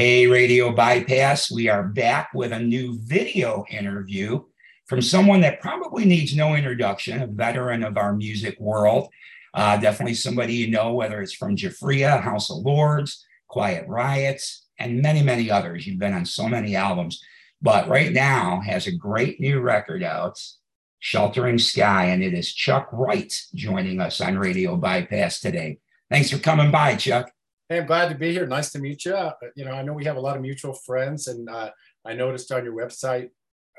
Hey, Radio Bypass, we are back with a new video interview from someone that probably needs no introduction, a veteran of our music world. Uh, definitely somebody you know, whether it's from Giuffria, House of Lords, Quiet Riots, and many, many others. You've been on so many albums, but right now has a great new record out, Sheltering Sky, and it is Chuck Wright joining us on Radio Bypass today. Thanks for coming by, Chuck. Hey, I'm glad to be here. Nice to meet you. Uh, you know, I know we have a lot of mutual friends, and uh, I noticed on your website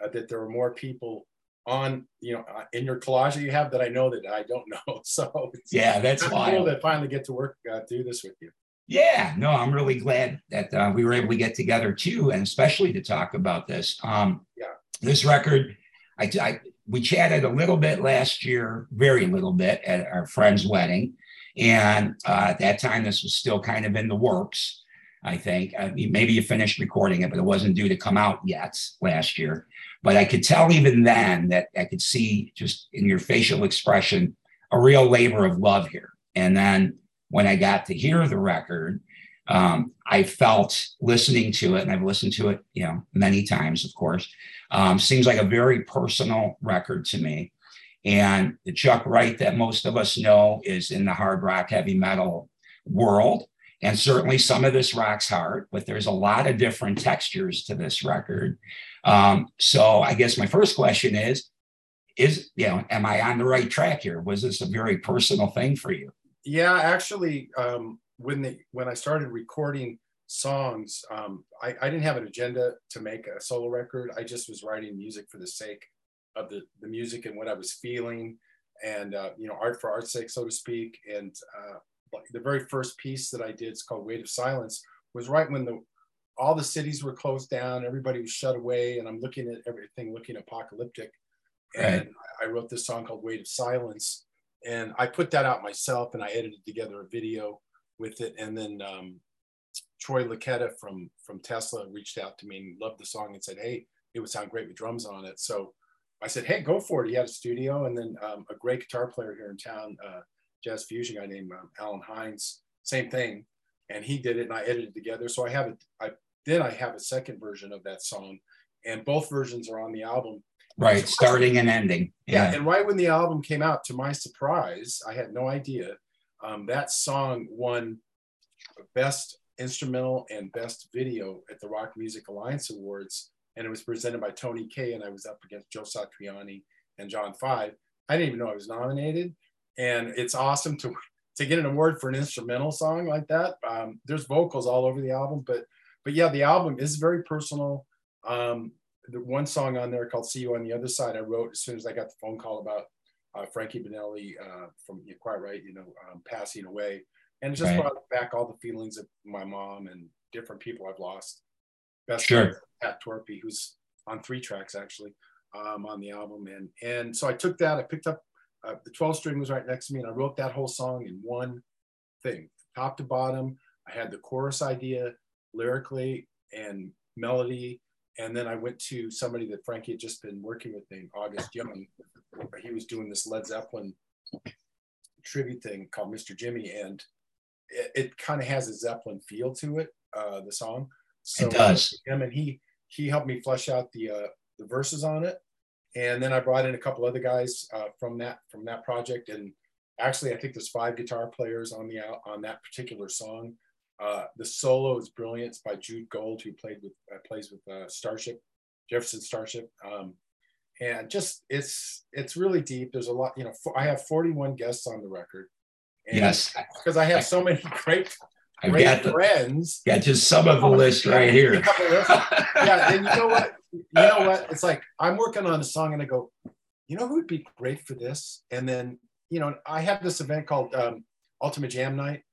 uh, that there are more people on you know uh, in your collage that you have that I know that I don't know. So yeah, that's why cool to finally get to work uh, through this with you. Yeah, no, I'm really glad that uh, we were able to get together too, and especially to talk about this. Um, yeah, this record, I, I we chatted a little bit last year, very little bit at our friend's wedding, and uh, at that time this was still kind of in the works. I think I mean, maybe you finished recording it, but it wasn't due to come out yet last year. But I could tell even then that I could see just in your facial expression a real labor of love here. And then when I got to hear the record, um, I felt listening to it, and I've listened to it, you know, many times, of course. Um, seems like a very personal record to me. And the Chuck Wright that most of us know is in the hard rock, heavy metal world. And certainly some of this rock's hard, but there's a lot of different textures to this record. Um, so I guess my first question is, is, you know, am I on the right track here? Was this a very personal thing for you? Yeah, actually, um, when the when I started recording songs, um, I, I didn't have an agenda to make a solo record. I just was writing music for the sake of the, the music and what I was feeling and, uh, you know, art for art's sake, so to speak. And uh, the very first piece that I did, it's called Weight of Silence, was right when the all the cities were closed down, everybody was shut away, and I'm looking at everything looking apocalyptic. And. I wrote this song called Weight of Silence. And I put that out myself and I edited together a video with it. And then um, Troy Luccketta from from Tesla reached out to me and loved the song and said, "Hey, it would sound great with drums on it." So I said, "Hey, go for it." He had a studio, and then um, a great guitar player here in town, uh, jazz fusion guy named um, Allen Hinds, same thing, and he did it, and I edited it together. So I have it. I then I have a second version of that song, and both versions are on the album. Right, starting and ending. Yeah. yeah. and right when the album came out, to my surprise, I had no idea. Um, that song won best instrumental and best video at the Rock Music Alliance Awards. And it was presented by Tony Kaye, and I was up against Joe Satriani and John Five. I didn't even know I was nominated. And it's awesome to to get an award for an instrumental song like that. Um, there's vocals all over the album, but but yeah, the album is very personal. Um, the one song on there called "See You on the Other Side" I wrote as soon as I got the phone call about uh, Frankie Banali uh, from you Quiet Riot, you know, um, passing away and it just right. brought back all the feelings of my mom and different people I've lost. Best sure. Pat Torpey, who's on three tracks actually um, on the album, and and so I took that. I picked up uh, the 12 string was right next to me, and I wrote that whole song in one thing, top to bottom. I had the chorus idea lyrically and melody, and then I went to somebody that Frankie had just been working with named August Young. He was doing this Led Zeppelin tribute thing called Mr. Jimmy, and it, it kind of has a Zeppelin feel to it, uh, the song. So it does. Him and he he helped me flesh out the uh, the verses on it, and then I brought in a couple other guys uh, from that from that project. And actually, I think there's five guitar players on the on that particular song. Uh, the solo is brilliant. It's by Jude Gold, who played with uh, plays with uh, Starship, Jefferson Starship. Um, and just it's it's really deep. There's a lot, you know. I have 41 guests on the record, and yes. Because I have so many great, great got the, friends. Got just some of the oh, list right here. yeah. And you know what? You know what? It's like I'm working on a song and I go, you know who would be great for this? And then, you know, I have this event called um, Ultimate Jam Night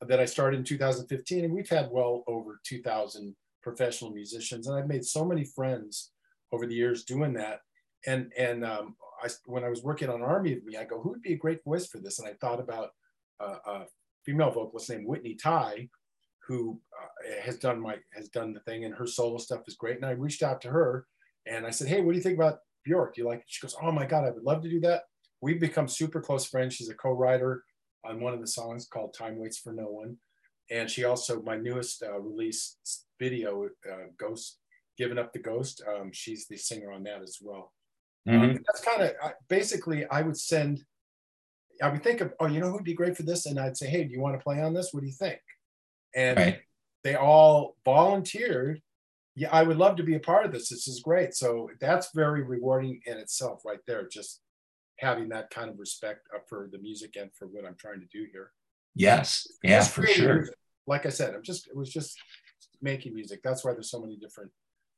that I started in 2015. And we've had well over 2,000 professional musicians. And I've made so many friends over the years doing that. And, and um, I, when I was working on Army of Me, I go, who would be a great voice for this? And I thought about a female vocalist named Whitney Tai, who uh, has done my has done the thing, and her solo stuff is great. And I reached out to her, and I said, "Hey, what do you think about Bjork? Do you like?" It? She goes, "Oh my God, I would love to do that." We've become super close friends. She's a co-writer on one of the songs called "Time Waits for No One," and she also my newest uh, release video, uh, Ghost, giving up the ghost. Um, she's the singer on that as well. Mm-hmm. Um, that's kind of basically I would send. I would think of, oh, you know who'd be great for this, and I'd say, hey, do you want to play on this? What do you think? And right. they all volunteered. Yeah, I would love to be a part of this. This is great. So that's very rewarding in itself, right there. Just having that kind of respect for the music and for what I'm trying to do here. Yes, yeah, for sure. Music. Like I said, I'm just it was just making music. That's why there's so many different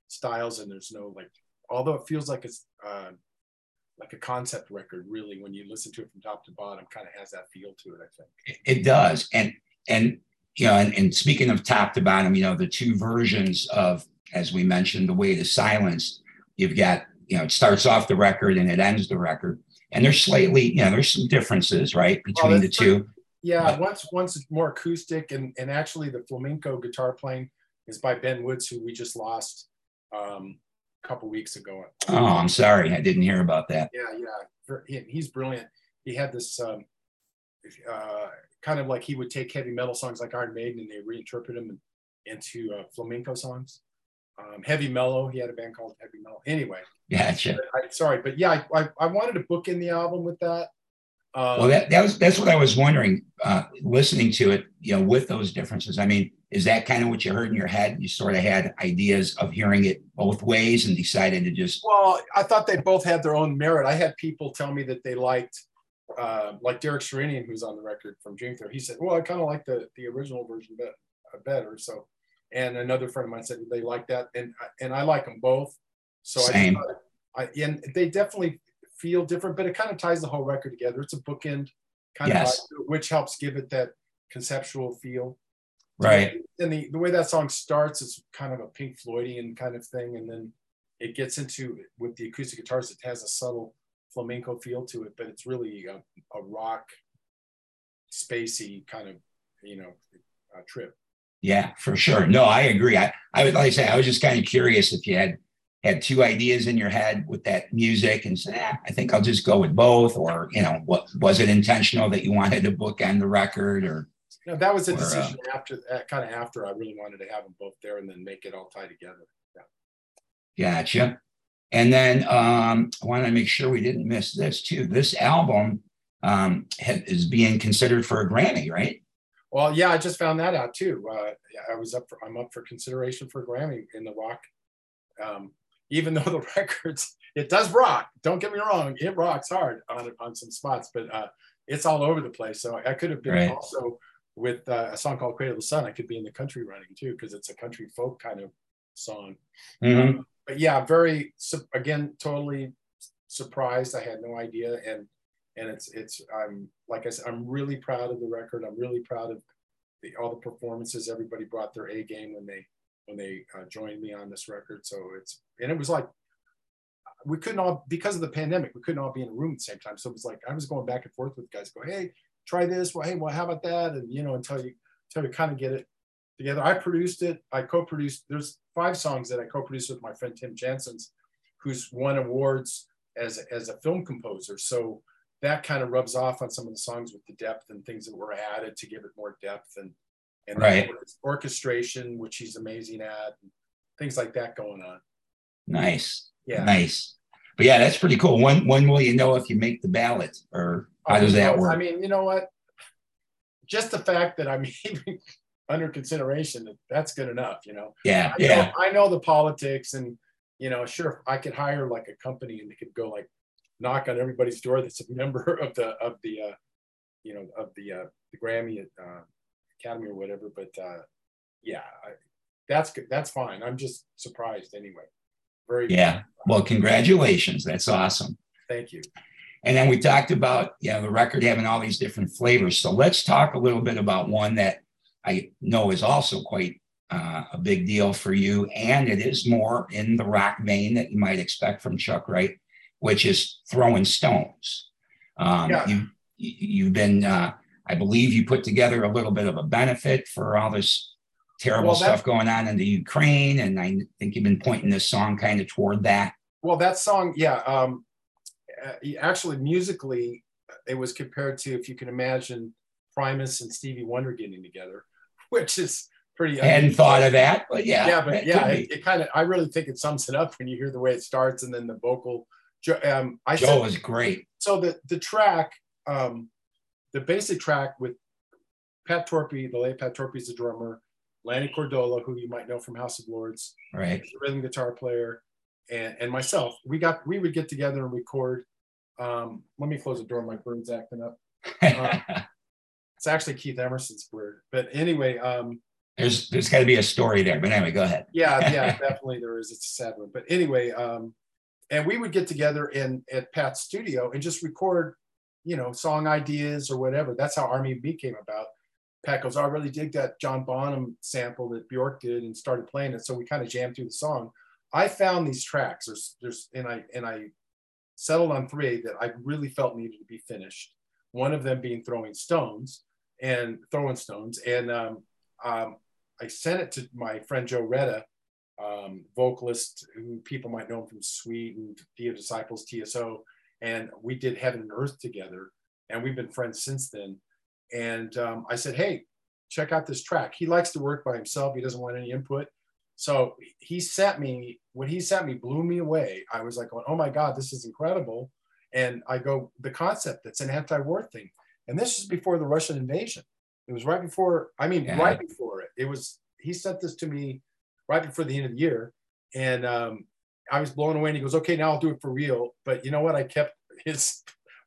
styles and there's no like although it feels like it's uh, like a concept record really when you listen to it from top to bottom kind of has that feel to it i think. It does and and you know and, and speaking of top to bottom you know the two versions of as we mentioned the Weight of Silence you've got you know it starts off the record and it ends the record and there's slightly you know there's some differences right between the two. Yeah once once it's more acoustic and and actually the flamenco guitar playing is by ben woods who we just lost um couple weeks ago. Oh, I'm sorry, I didn't hear about that. Yeah, yeah, he's brilliant. He had this um, uh, kind of like he would take heavy metal songs like Iron Maiden and they reinterpret them into uh, flamenco songs. Um, heavy mellow, he had a band called Heavy Mellow. Anyway, gotcha. I, sorry, but yeah, I, I, I wanted to book in the album with that. Um, well, that, that was that's what I was wondering. Uh, listening to it, you know, with those differences. I mean, is that kind of what you heard in your head? You sort of had ideas of hearing it both ways and decided to just. Well, I thought they both had their own merit. I had people tell me that they liked, uh, like Derek Sherinian, who's on the record from Dream Theater. He said, "Well, I kind of like the the original version better." better. So, and another friend of mine said they like that, and and I like them both. So Same. I, I and they definitely feel different, but it kind of ties the whole record together. It's a bookend kind yes. of, which helps give it that conceptual feel. Right. And the, the way that song starts is kind of a Pink Floydian kind of thing, and then it gets into with the acoustic guitars. It has a subtle flamenco feel to it, but it's really a, a rock, spacey kind of you know uh, trip. Yeah, for sure. No, I agree. I, I would like to say I was just kind of curious if you had had two ideas in your head with that music and said, ah, I think I'll just go with both, or you know, what was it intentional that you wanted to bookend the record, or no, that was a or, uh, decision uh, after kind of after I really wanted to have them both there and then make it all tie together. Yeah. Gotcha. And then um, I want to make sure we didn't miss this too. This album um, is being considered for a Grammy, right? Well, yeah, I just found that out too. Uh, I was up for I'm up for consideration for a Grammy in the rock um, even though the records it does rock. Don't get me wrong, it rocks hard on on some spots, but uh, it's all over the place. So I could have been right. also with uh, a song called "Cradle of the Sun." I could be in the country running too because it's a country folk kind of song. Mm-hmm. Um, but yeah, very again, totally surprised. I had no idea, and and it's it's I'm like I said, I'm really proud of the record. I'm really proud of the, all the performances. Everybody brought their A game when they when they uh, joined me on this record. So it's and it was like we couldn't all because of the pandemic we couldn't all be in a room at the same time. So it was like I was going back and forth with guys, go hey try this, well hey well how about that, and you know until you until you kind of get it together. I produced it. I co-produced. There's five songs that I co-produced with my friend Tim Jensens, who's won awards as a, as a film composer. So that kind of rubs off on some of the songs with the depth and things that were added to give it more depth and and right. orchestration, which he's amazing at, things like that going on. Nice. Yeah. Nice. But yeah, that's pretty cool. When when will you know if you make the ballot, or how does that work? I mean, you know what? Just the fact that I'm even under consideration, that's good enough. You know. Yeah. I yeah. Know, I know the politics, and you know, sure, I could hire like a company, and they could go like knock on everybody's door that's a member of the of the uh, you know of the uh, the Grammy uh, academy or whatever. But uh, yeah, I, that's good. That's fine. I'm just surprised anyway. Very yeah. Well, congratulations. That's awesome. Thank you. And then we talked about you know the record having all these different flavors. So let's talk a little bit about one that I know is also quite uh, a big deal for you, and it is more in the rock vein that you might expect from Chuck Wright, which is throwing stones. Um, yeah. You you've been uh, I believe you put together a little bit of a benefit for all this terrible well, stuff going on in the Ukraine, and I think you've been pointing this song kind of toward that. Well, that song, yeah, um, actually musically, it was compared to if you can imagine Primus and Stevie Wonder getting together, which is pretty. I hadn't thought of that, but yeah. Yeah, but yeah, it, it kind of. I really think it sums it up when you hear the way it starts and then the vocal. Um, I Joe said, was great. So the the track, um, the basic track with Pat Torpey, the late Pat Torpey is the drummer, Lanny Cordola, who you might know from House of Lords, right, the rhythm guitar player, and and myself. We got we would get together and record. Um, let me close the door. My bird's acting up. Um, it's actually Keith Emerson's bird, but anyway. Um, there's there's got to be a story there, but anyway, go ahead. yeah, yeah, definitely there is. It's a sad one, but anyway, um, and we would get together in at Pat's studio and just record, you know, song ideas or whatever. That's how Army Me came about. Pat goes, oh, I really dig that John Bonham sample that Bjork did and started playing it. So we kind of jammed through the song. I found these tracks. There's, there's, and I, and I settled on three that I really felt needed to be finished. One of them being Throwing Stones and Throwing Stones. And um, um, I sent it to my friend Joe Retta, um, vocalist who people might know him from Sweet and Disciples, TSO. And we did Heaven and Earth together. And we've been friends since then. And um, I said, hey, check out this track. He likes to work by himself. He doesn't want any input. So he sent me, what he sent me blew me away. I was like, oh my God, this is incredible. And I go, the concept, that's an anti-war thing. And this is before the Russian invasion. It was right before, I mean, yeah. right before it. It was, he sent this to me right before the end of the year. And um, I was blown away. And he goes, okay, now I'll do it for real. But you know what? I kept his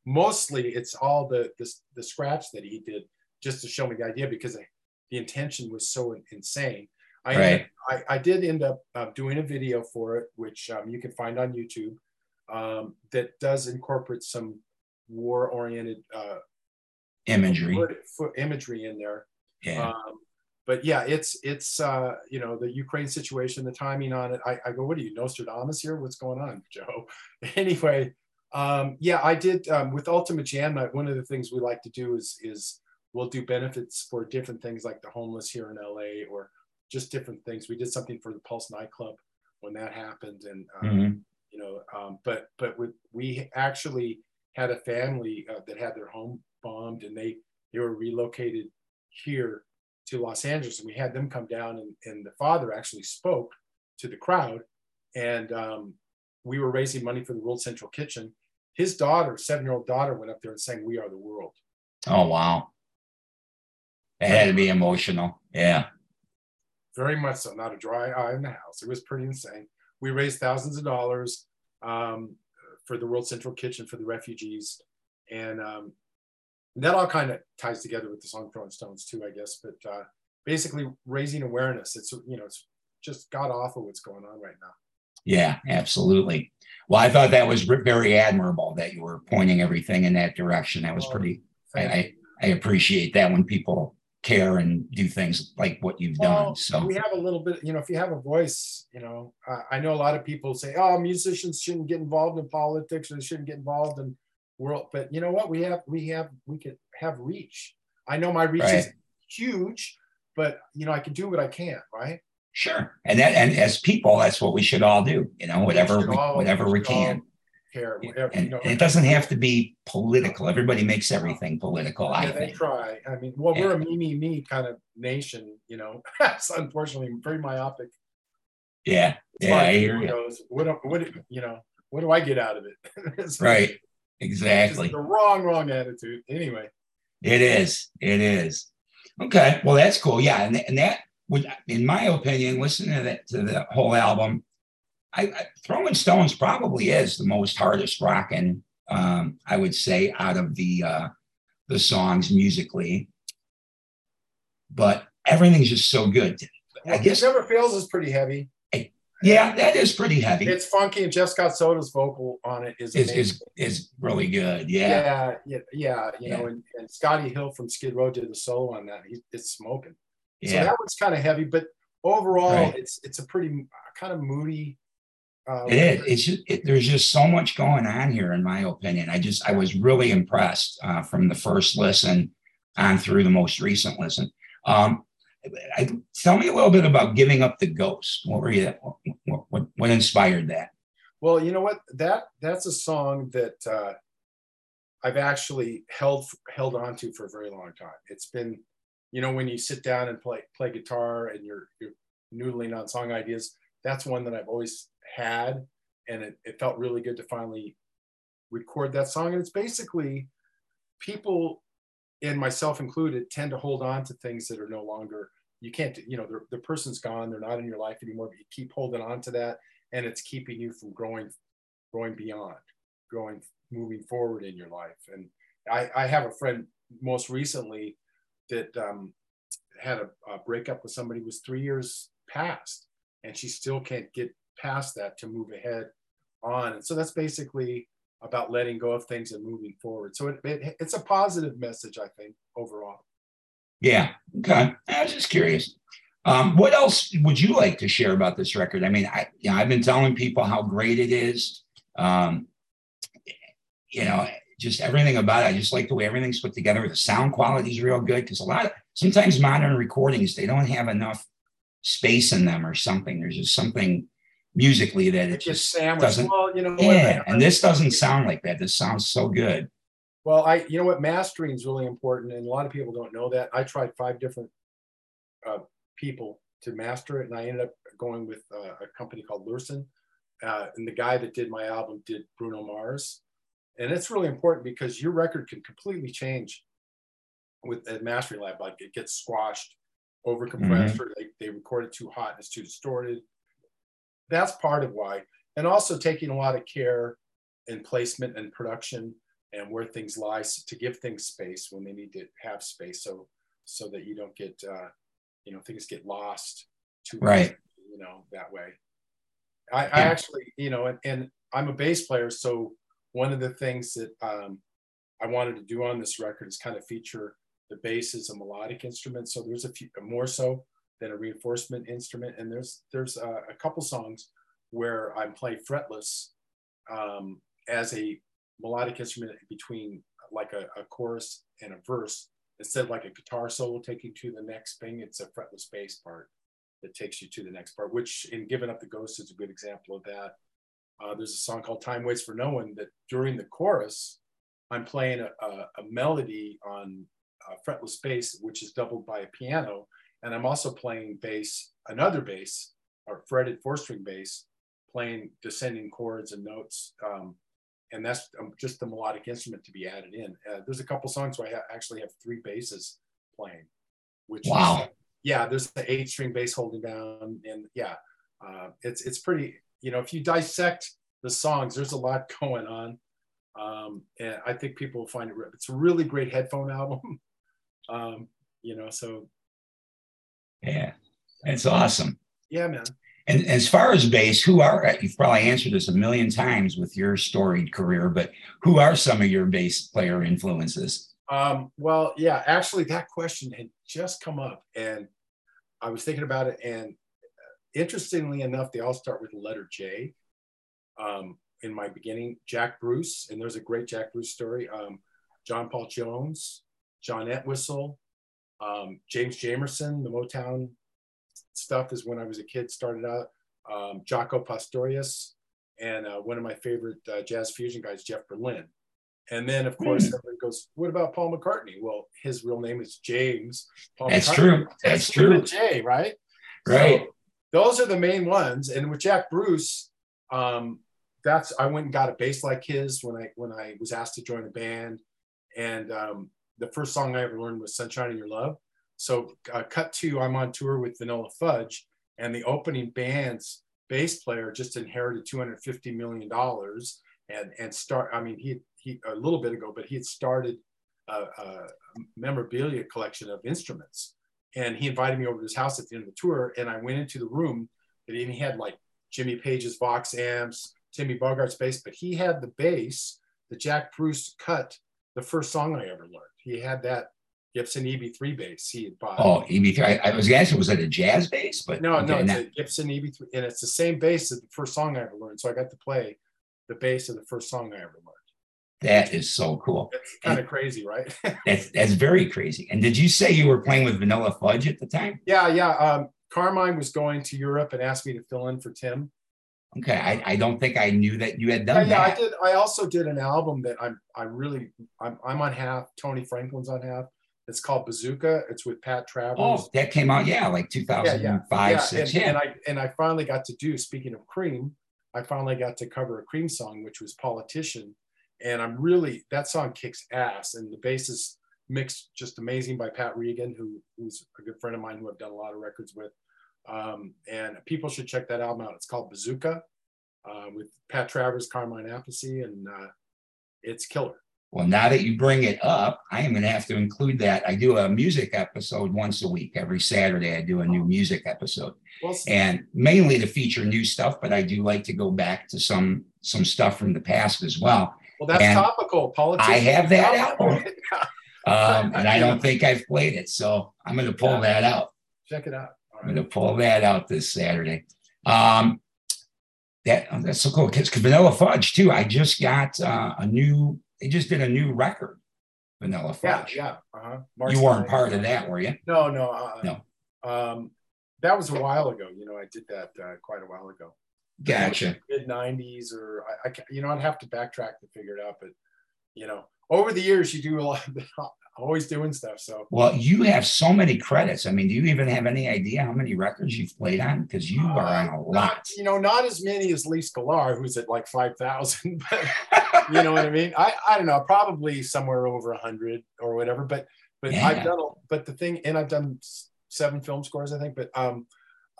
mostly it's all the, the, the scratch that he did just to show me the idea because I, the intention was so insane. I, right. I, I, did end up uh, doing a video for it, which um, you can find on YouTube, um, that does incorporate some war-oriented uh, imagery imagery in there. Yeah. Um, but yeah, it's it's uh, you know the Ukraine situation, the timing on it. I, I go, what are you, Nostradamus here? What's going on, Joe? anyway, um, yeah, I did um, with Ultimate Jam Night. One of the things we like to do is is we'll do benefits for different things like the homeless here in LA or just different things. We did something for the Pulse nightclub when that happened, and um, mm-hmm. you know, um, but but with, we actually had a family uh, that had their home bombed, and they they were relocated here to Los Angeles, and we had them come down, and, and the father actually spoke to the crowd, and um, we were raising money for the World Central Kitchen, his daughter, seven year old daughter, went up there and sang "We Are the World." Oh wow! It had to be emotional. Yeah. Very much so. Not a dry eye in the house. It was pretty insane. We raised thousands of dollars um, for the World Central Kitchen for the refugees, and um, that all kind of ties together with the song "Throwing Stones" too, I guess. But uh, basically, raising awareness. It's you know, it's just god awful what's going on right now. Yeah, absolutely. Well, I thought that was very admirable that you were pointing everything in that direction. That was pretty. I, I, I appreciate that when people care and do things like what you've well, done. So we have a little bit, you know, if you have a voice, you know, uh, I know a lot of people say, "Oh, musicians shouldn't get involved in politics or they shouldn't get involved in world." But you know what? We have, we have, we can have reach. I know my reach right. is huge, but you know, I can do what I can, right? Sure. And that, and as people, that's what we should all do, you know, whatever, we, all, whatever we, we can. Care, whatever, and, you know, it doesn't have to be political. Everybody makes everything political. Yeah, I they think. try. I mean, well, we're a me, me, me kind of nation, you know, it's unfortunately very myopic. Yeah. Yeah. I hear you. What, what, you know, what do I get out of it? right. Exactly. the wrong, wrong attitude. Anyway. It is. It is. Okay. Well, that's cool. Yeah. And, and that, would, in my opinion, listening to that to the whole album, I, I, Throwing Stones probably is the most hardest rocking. Um, I would say out of the uh, the songs musically, but everything's just so good. Well, I guess Never Fails is pretty heavy. I, yeah, that is pretty heavy. It's funky, and Jeff Scott Soto's vocal on it is is, is, is really good. Yeah, yeah, yeah. yeah you yeah. know, and, and Scotty Hill from Skid Row did the solo on that. He, it's smoking. Yeah. So that one's kind of heavy, but overall, right. it's it's a pretty kind of moody. Uh, it is. It's just, it, there's just so much going on here, in my opinion. I just I was really impressed uh, from the first listen on through the most recent listen. Um, I, tell me a little bit about giving up the ghost. What were you? What, what, what inspired that? Well, you know what that that's a song that uh, I've actually held held on to for a very long time. It's been you know, when you sit down and play play guitar and you're you're noodling on song ideas, that's one that I've always had, and it, it felt really good to finally record that song. And it's basically people, and myself included, tend to hold on to things that are no longer you can't you know the, person's gone they're not in your life anymore but you keep holding on to that and it's keeping you from growing growing beyond growing moving forward in your life and i i have a friend most recently that um, had a, a breakup with somebody who was three years past and she still can't get past that to move ahead on and so that's basically about letting go of things and moving forward so it, it, it's a positive message i think overall yeah. Okay. I was just curious. Um, what else would you like to share about this record? I mean, I, you know, I've been telling people how great it is. Um, you know, just everything about it. I just like the way everything's put together. The sound quality is real good because a lot of sometimes modern recordings they don't have enough space in them or something. There's just something musically that it, it just doesn't. Well, you know, yeah, and this doesn't sound like that. This sounds so good. Well, I you know what mastering is really important, and a lot of people don't know that. I tried five different uh, people to master it, and I ended up going with uh, a company called Lurssen. Uh, and the guy that did my album did Bruno Mars, and it's really important because your record can completely change with a mastering lab. Like it gets squashed, over compressed, mm-hmm. or they, they record it too hot and it's too distorted. That's part of why, and also taking a lot of care in placement and production and where things lie to give things space when they need to have space so so that you don't get uh, you know things get lost too right. much, you know that way. I, yeah. I actually you know and, and, i'm a bass player so one of the things that um, i wanted to do on this record is kind of feature the bass as a melodic instrument. So there's a few more so than a reinforcement instrument. And there's there's uh, a couple songs where i'm playing fretless um, as a melodic instrument between like a, a, chorus and a verse instead of like a guitar solo taking you to the next thing it's a fretless bass part that takes you to the next part which in giving up the ghost is a good example of that. Uh, there's a song called time waits for no one that during the chorus i'm playing a, a, a melody on a fretless bass which is doubled by a piano and i'm also playing bass another bass or fretted four string bass playing descending chords and notes um, and that's um, just the melodic instrument to be added in. Uh, there's a couple songs where I ha- actually have three basses playing, which wow. Is, yeah, there's the eight string bass holding down, and yeah, uh, it's it's pretty. You know, if you dissect the songs, there's a lot going on, um, and I think people will find it. It's a really great headphone album. um, you know, so yeah, it's awesome. Yeah, man. And as far as bass, who are you've probably answered this a million times with your storied career, but who are some of your bass player influences? Um, well, yeah, actually, that question had just come up, and I was thinking about it. And interestingly enough, they all start with the letter J. Um, in my beginning, Jack Bruce, and there's a great Jack Bruce story. Um, John Paul Jones, John Entwistle, um, James Jamerson, the Motown stuff is when I was a kid, started out. Um, Jaco Pastorius, and uh, one of my favorite uh, jazz fusion guys, Jeff Berlin. And then, of course, mm. everybody goes, "What about Paul McCartney?" Well, his real name is James. Paul That's McCartney. true. That's true. J, right? Right. So those are the main ones. And with Jack Bruce, um, that's I went and got a bass like his when I when I was asked to join a band. And um, the first song I ever learned was "Sunshine in Your Love." So uh, cut to, I'm on tour with Vanilla Fudge, and the opening band's bass player just inherited 250 million dollars, and and start. I mean, he he a little bit ago, but he had started a, a memorabilia collection of instruments, and he invited me over to his house at the end of the tour, and I went into the room, and he had like Jimmy Page's Vox amps, Timmy Bogert's bass, but he had the bass that Jack Bruce cut the first song I ever learned. He had that Gibson EB3 bass he had bought. Oh, EB3. I, I was asking, was it a jazz bass? But no, okay, no, it's not. a Gibson EB3, and it's the same bass as the first song I ever learned. So I got to play the bass of the first song I ever learned. That is so cool. It's kind of crazy, right? that's that's very crazy. And did you say you were playing with Vanilla Fudge at the time? Yeah, yeah. Um, Carmine was going to Europe and asked me to fill in for Tim. Okay, I, I don't think I knew that you had done yeah, uh, that. Yeah, I did. I also did an album that I'm I really I'm I'm on half. Tony Franklin's on half It's called Bazooka. It's with Pat Travers. Oh, that came out, yeah, like 2005, yeah, yeah. six. And, yeah. and I and I finally got to do. Speaking of Cream, I finally got to cover a Cream song, which was "Politician," and I'm really that song kicks ass. And the bass is mixed just amazing by Pat Regan, who who's a good friend of mine who I've done a lot of records with. Um, and people should check that album out. It's called Bazooka uh, with Pat Travers, Carmine Appice, and uh, it's killer. Well, now that you bring it up, I am going to have to include that. I do a music episode once a week. Every Saturday, I do a new music episode, Well, and mainly to feature new stuff. But I do like to go back to some some stuff from the past as well. well, that's and topical. Politician. I have that album. Um, and I don't think I've played it, so I'm going to pull Yeah. that out. Check it out. I'm going to pull that out this Saturday. Um, that oh, that's so cool because Vanilla Fudge too. I just got uh, a new. They just did a new record, Vanilla Fudge. yeah. yeah. Uh-huh. You weren't part of that, were you? No, no, uh, No. Um, that was a while ago. You know, I did that uh, quite a while ago. Gotcha. Mid '90s, or I, I, you know, I'd have to backtrack to figure it out. But you know, over the years, you do a lot. Always doing stuff. So Well, you have so many credits. I mean, do you even have any idea how many records you've played on? Because you are on a not, lot. you know, not as many as Lee Sklar, who's at like five thousand. But you know what I mean? I, I don't know, probably somewhere over a hundred or whatever. But but Yeah. I've done but the thing, and I've done seven film scores, I think. But um,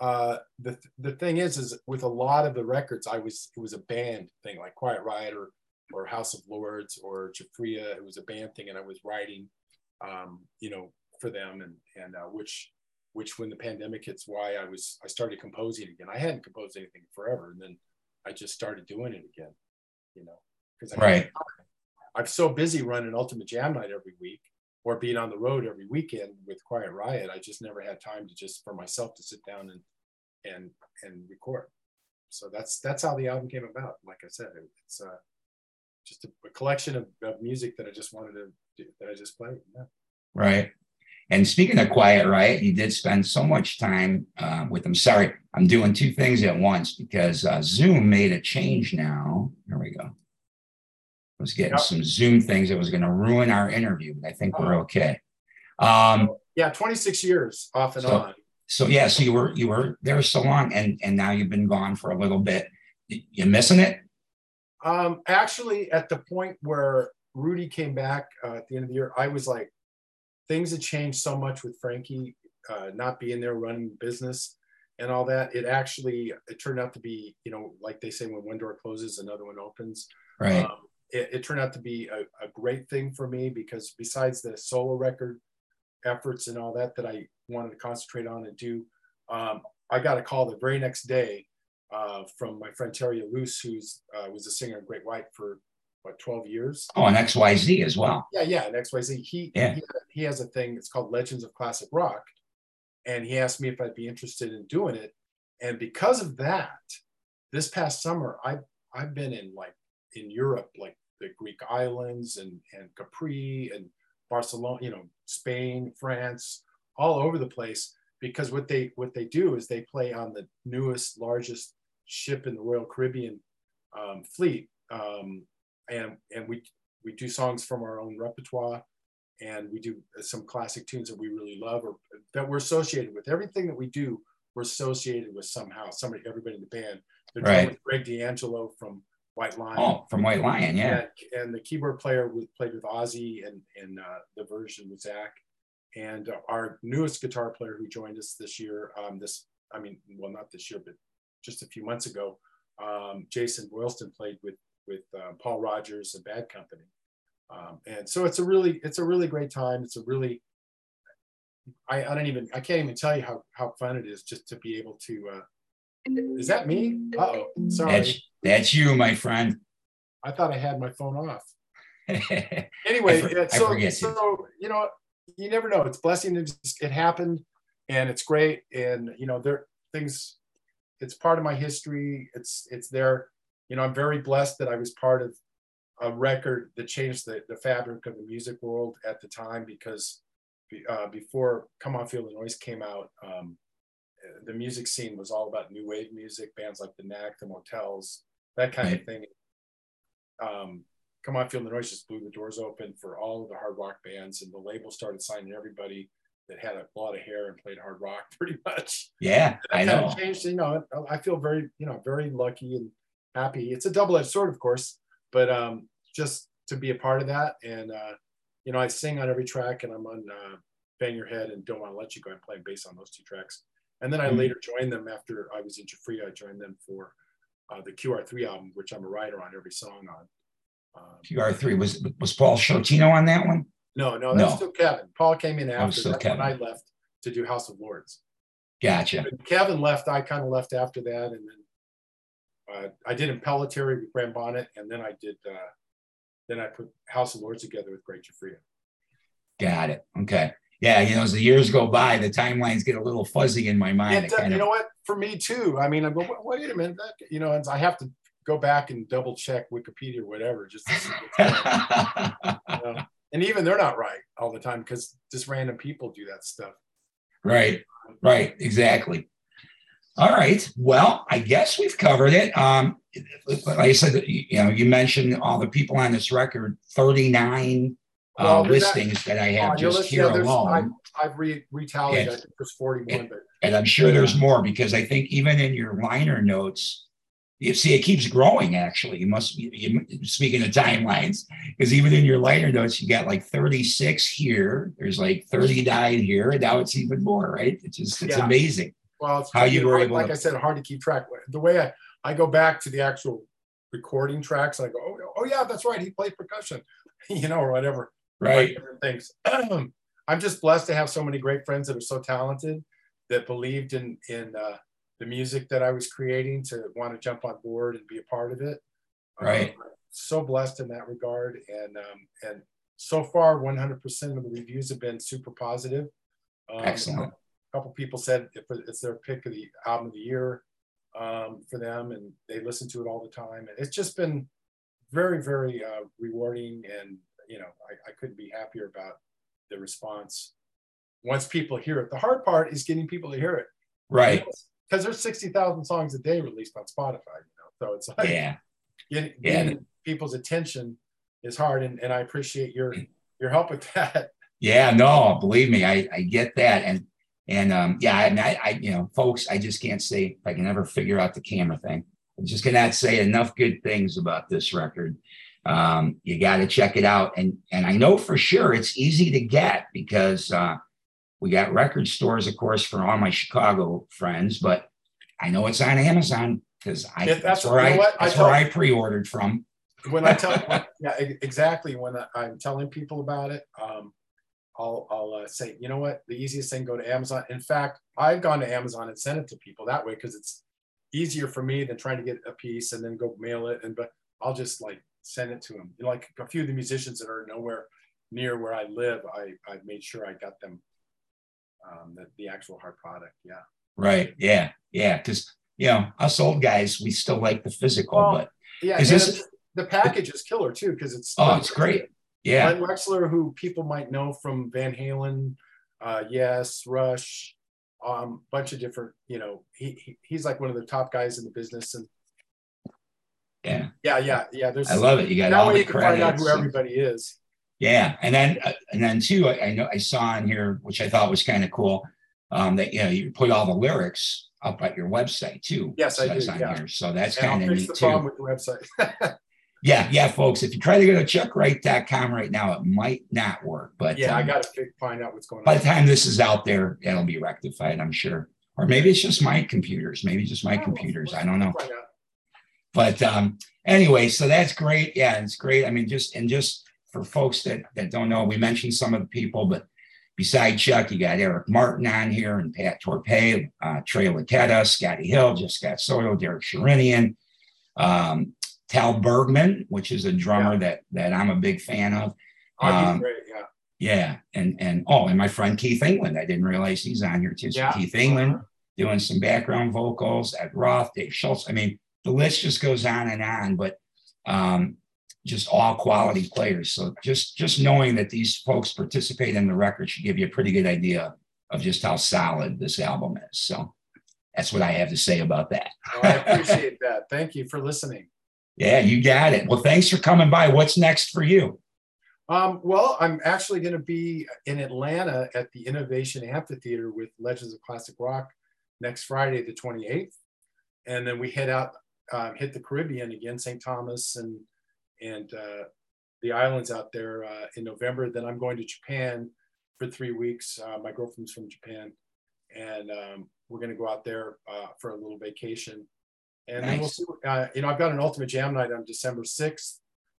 uh, the the thing is, is with a lot of the records, I was it was a band thing, like Quiet Riot or or House of Lords or Giuffria. It was a band thing, and I was writing, um, you know, for them, and and uh, which which when the pandemic hits, why I was I started composing again. I hadn't composed anything forever, and then I just started doing it again, you know, because Right. I'm so busy running Ultimate Jam Night every week or being on the road every weekend with Quiet Riot. I just never had time to just for myself to sit down and and and record. So that's that's how the album came about. Like I said, it, it's uh, just a, a collection of, of music that I just wanted to that I just played. Yeah. Right. And speaking of Quiet Riot, you did spend so much time uh, with them. Sorry, I'm doing two things at once because uh, Zoom made a change now. Here we go. I was getting Yep. some Zoom things that was going to ruin our interview, but I think we're okay. Um, Yeah, 26 years off and So- on. so yeah, so you were you were there so long, and and now you've been gone for a little bit. You missing it? Um, actually, at the point where Rudy came back uh, at the end of the year, I was like, things had changed so much with Frankie uh, not being there running business and all that. It actually it turned out to be, you know, like they say, when one door closes, another one opens. Right. Um, it, it turned out to be a, a great thing for me because besides the solo record efforts and all that that I wanted to concentrate on and do, um, I got a call the very next day uh, from my friend Terry Ilous, who's uh, was a singer in Great White for what 12 years. oh, and XYZ as well. Yeah, yeah, and XYZ. He, Yeah. he he has a thing. It's called Legends of Classic Rock, and he asked me if I'd be interested in doing it. And because of that, this past summer, i've I've been in like in Europe, like the Greek islands and and Capri and Barcelona, you know, Spain, France, all over the place. Because what they what they do is they play on the newest, largest ship in the Royal Caribbean um, fleet, um, and and we we do songs from our own repertoire and we do some classic tunes that we really love or that we're associated with everything that we do we're associated with somehow somebody everybody in the band Right. greg d'angelo from white lion Oh, from White Lion, yeah. and, and the keyboard player was played with ozzy and and uh, the version with Zakk and uh, our newest guitar player who joined us this year um, this i mean well not this year but just a few months ago um, jason boylston played with with uh, Paul Rodgers and bad company. Um, and so it's a really it's a really great time. It's a really I, I don't even i can't even tell you how how fun it is just to be able to uh is that me? Uh-oh sorry. That's that's you, my friend. i thought i had my phone off. Anyway for- so, so you. know you never know. It's blessing it, just, it happened and it's great. And you know there things it's part of my history. It's it's there you know i'm very blessed that i was part of a record that changed the, the fabric of the music world at the time because be- uh, before come on feel the noise came out um, the music scene was all about new wave music bands like the knack the motels that kind of thing um, Come On Feel the Noise just blew the doors open for all of the hard rock bands, and the label started signing everybody that had a lot of hair and played hard rock, pretty much. Yeah, I know. Changed, you know. I feel very, you know, very lucky and happy. It's a double-edged sword, of course, but um, just to be a part of that, and uh, you know, I sing on every track, and I'm on uh, Bang Your Head and Don't Want to Let You Go. I'm playing bass on those two tracks, and then I mm-hmm. later joined them after I was in Giuffria. I joined them for uh, the QR3 album, which I'm a writer on every song on. Um, QR3 was was Paul Shortino on that one? No, no, that's no. still Kevin. Paul came in after that Kevin. when I left to do House of Lords. Gotcha. When Kevin left, I kind of left after that, and then uh, I did Impellitteri with Graham Bonnet, and then I did. Uh, then I put House of Lords together with Gregg Giuffria. Got it. Okay. Yeah, you know, as the years go by, the timelines get a little fuzzy in my mind. It, you of... know what? For me too. I mean, I go, wait a minute. That, you know, I have to go back and double check Wikipedia or whatever, just to see you know? and even they're not right all the time because just random people do that stuff. Right, right, exactly. All right. Well, I guess we've covered it. Um, like I said, you know, you mentioned all the people on this record, 39 uh, listings that, that, I have uh, just here yeah, alone. I, have re- retallied, and, I think there's 41. And, but, and I'm sure yeah. there's more because I think even in your liner notes, you see it keeps growing actually you must you, speaking of timelines because even in your liner notes you got like 36 here there's like 39 here and now it's even more right it's just it's yeah. amazing well it's how you were able like to, i said hard to keep track the way i i go back to the actual recording tracks i go oh, oh yeah that's right he played percussion you know or whatever right things i'm just blessed to have so many great friends that are so talented that believed in in uh, the music that I was creating to want to jump on board and be a part of it. Right. Um, so blessed in that regard, and um, and so far, 100% of the reviews have been super positive. Um, Excellent. A couple people said it's their pick of the album of the year um, for them, and they listen to it all the time. And it's just been very, very uh, rewarding, and you know, I, I couldn't be happier about the response once people hear it. The hard part is getting people to hear it. Right because there's 60,000 songs a day released on Spotify, you know. So it's like yeah. getting, getting yeah. people's attention is hard and, and I appreciate your your help with that. Yeah, no, believe me, I, I get that. And and um, yeah, I, I, I you know, folks, I just can't say if I can ever figure out the camera thing. I just cannot say enough good things about this record. Um, you got to check it out, and and I know for sure it's easy to get because uh, we got record stores, of course, for all my Chicago friends, but I know it's on Amazon because I that's, that's where I that's I where I pre-ordered from. When I tell yeah exactly when I, am telling people about it, um, I'll I'll uh, say you know what the easiest thing go to Amazon. In fact, I've gone to Amazon and sent it to people that way because it's easier for me than trying to get a piece and then go mail it. And but I'll just like send it to them. You know, like a few of the musicians that are nowhere near where I live, I I made sure I got them um, the, the actual hard product. Yeah. Right. Yeah. Yeah. Because you know us old guys, we still like the physical, well, but yeah, is this, the package is killer too because it's oh, it's great. Yeah. Glen Wexler, who people might know from Van Halen, uh, yes, Rush, um, bunch of different, you know, he, he he's like one of the top guys in the business and yeah, yeah, yeah, yeah. There's I love it. You got all the you can find out who everybody is. Yeah, and then uh, and then too, I, I, know I saw in here, which I thought was kind of cool, um, that you know you put all the lyrics up at your website too. Yes, so I do. Yeah. here. So that's kind of neat the too. with the website. yeah, yeah, folks. If you try to go to chuckwright.com right now, it might not work. But yeah, um, I got to find out what's going on. By the time this is out there, it'll be rectified, I'm sure. Or maybe it's just my computers. Maybe just my computers. I don't know. But um, anyway, so that's great. Yeah, it's great. I mean, just and just for folks that, that don't know, we mentioned some of the people, but beside Chuck, you got Eric Martin on here and Pat Torpey, uh, Troy Luccketta, Scotty Hill, Jeff Scott Soto, Derek Sherinian, um, Tal Bergman, which is a drummer yeah. that that I'm a big fan of. Oh, um, great, yeah. Yeah, and and oh, and my friend Keith England, I didn't realize he's on here too. So yeah. Keith England doing some background vocals, Ed Roth, Dave Schultz. I mean, the list just goes on and on. But um, just all quality players. So just just knowing that these folks participate in the record should give you a pretty good idea of just how solid this album is. So that's what I have to say about that. oh, I appreciate that. Thank you for listening. Yeah, you got it. Well, thanks for coming by. What's next for you? Um, well, I'm actually going to be in Atlanta at the Innovation Amphitheater with Legends of Classic Rock next Friday, the 28th, and then we head out, uh, hit the Caribbean again, St. Thomas and and uh, the islands out there uh, in November. Then I'm going to Japan for three weeks. Uh, my girlfriend's from Japan, and um, we're going to go out there uh, for a little vacation. And nice. then we'll see. Uh, you know, I've got an ultimate jam night on December 6th,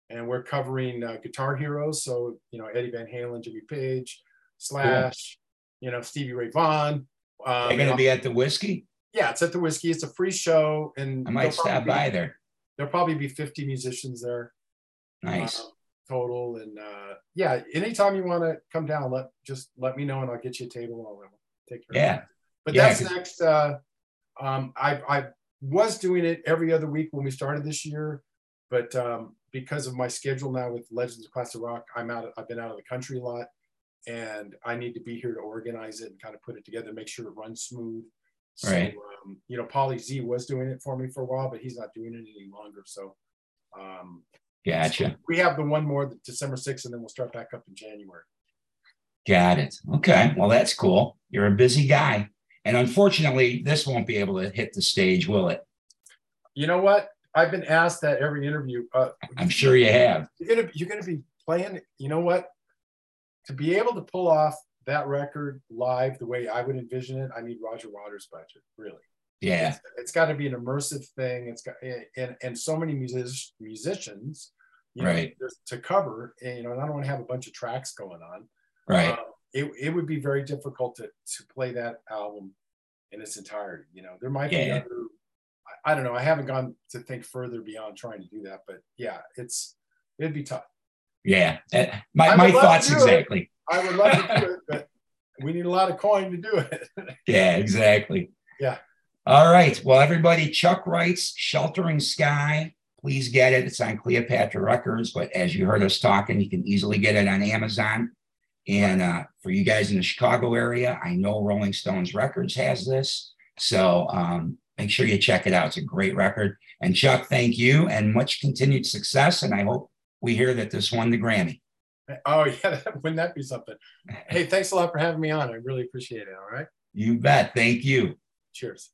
and we're covering uh, guitar heroes. So you know, Eddie Van Halen, Jimmy Page, Slash, you know, Stevie Ray Vaughan. Um, They're going to be at the Whisky. Yeah, it's at the Whisky. It's a free show, and I might stop by there. There'll probably be 50 musicians there. Nice. Uh, total, and uh, yeah, anytime you want to come down, let just let me know, and I'll get you a table. I'll take care. Yeah. But yeah, that's next. Uh, um, I I was doing it every other week when we started this year, but um, because of my schedule now with Legends of Classic Rock, I'm out. I've been out of the country a lot, and I need to be here to organize it and kind of put it together, make sure it runs smooth. So, right. Um, you know, Paulie Z was doing it for me for a while, but he's not doing it any longer. So, um, gotcha. So we have the one more, December 6th, and then we'll start back up in January. Got it. Okay. Well, that's cool. You're a busy guy. And unfortunately, this won't be able to hit the stage, will it? You know what? I've been asked that every interview. Uh, I'm sure you have. You're gonna you're gonna be playing. You know what? To be able to pull off that record live the way I would envision it, I need Roger Waters' budget. Really. Yeah. it's, it's got to be an immersive thing. It's got and and so many music, musicians, you right, know, to cover. And, you know, and I don't want to have a bunch of tracks going on. Right. Um, it, it would be very difficult to to play that album in its entirety. You know, there might Yeah. be other. I, I don't know. I haven't gone to think further beyond trying to do that, but yeah, it's it'd be tough. Yeah. Uh, My, my thoughts it. exactly. I would love to do it, but we need a lot of coin to do it. Yeah, exactly. Yeah. All right. Well, everybody, Chuck Wright's Sheltering Sky. Please get it. It's on Cleopatra Records, but as you heard us talking, you can easily get it on Amazon. And uh, for you guys in the Chicago area, I know Rolling Stones Records has this. So um, make sure you check it out. It's a great record. And Chuck, thank you and much continued success. And I hope we hear that this won the Grammy. oh yeah, wouldn't that be something? Hey, thanks a lot for having me on. I really appreciate it. All right. You bet. Thank you. Cheers.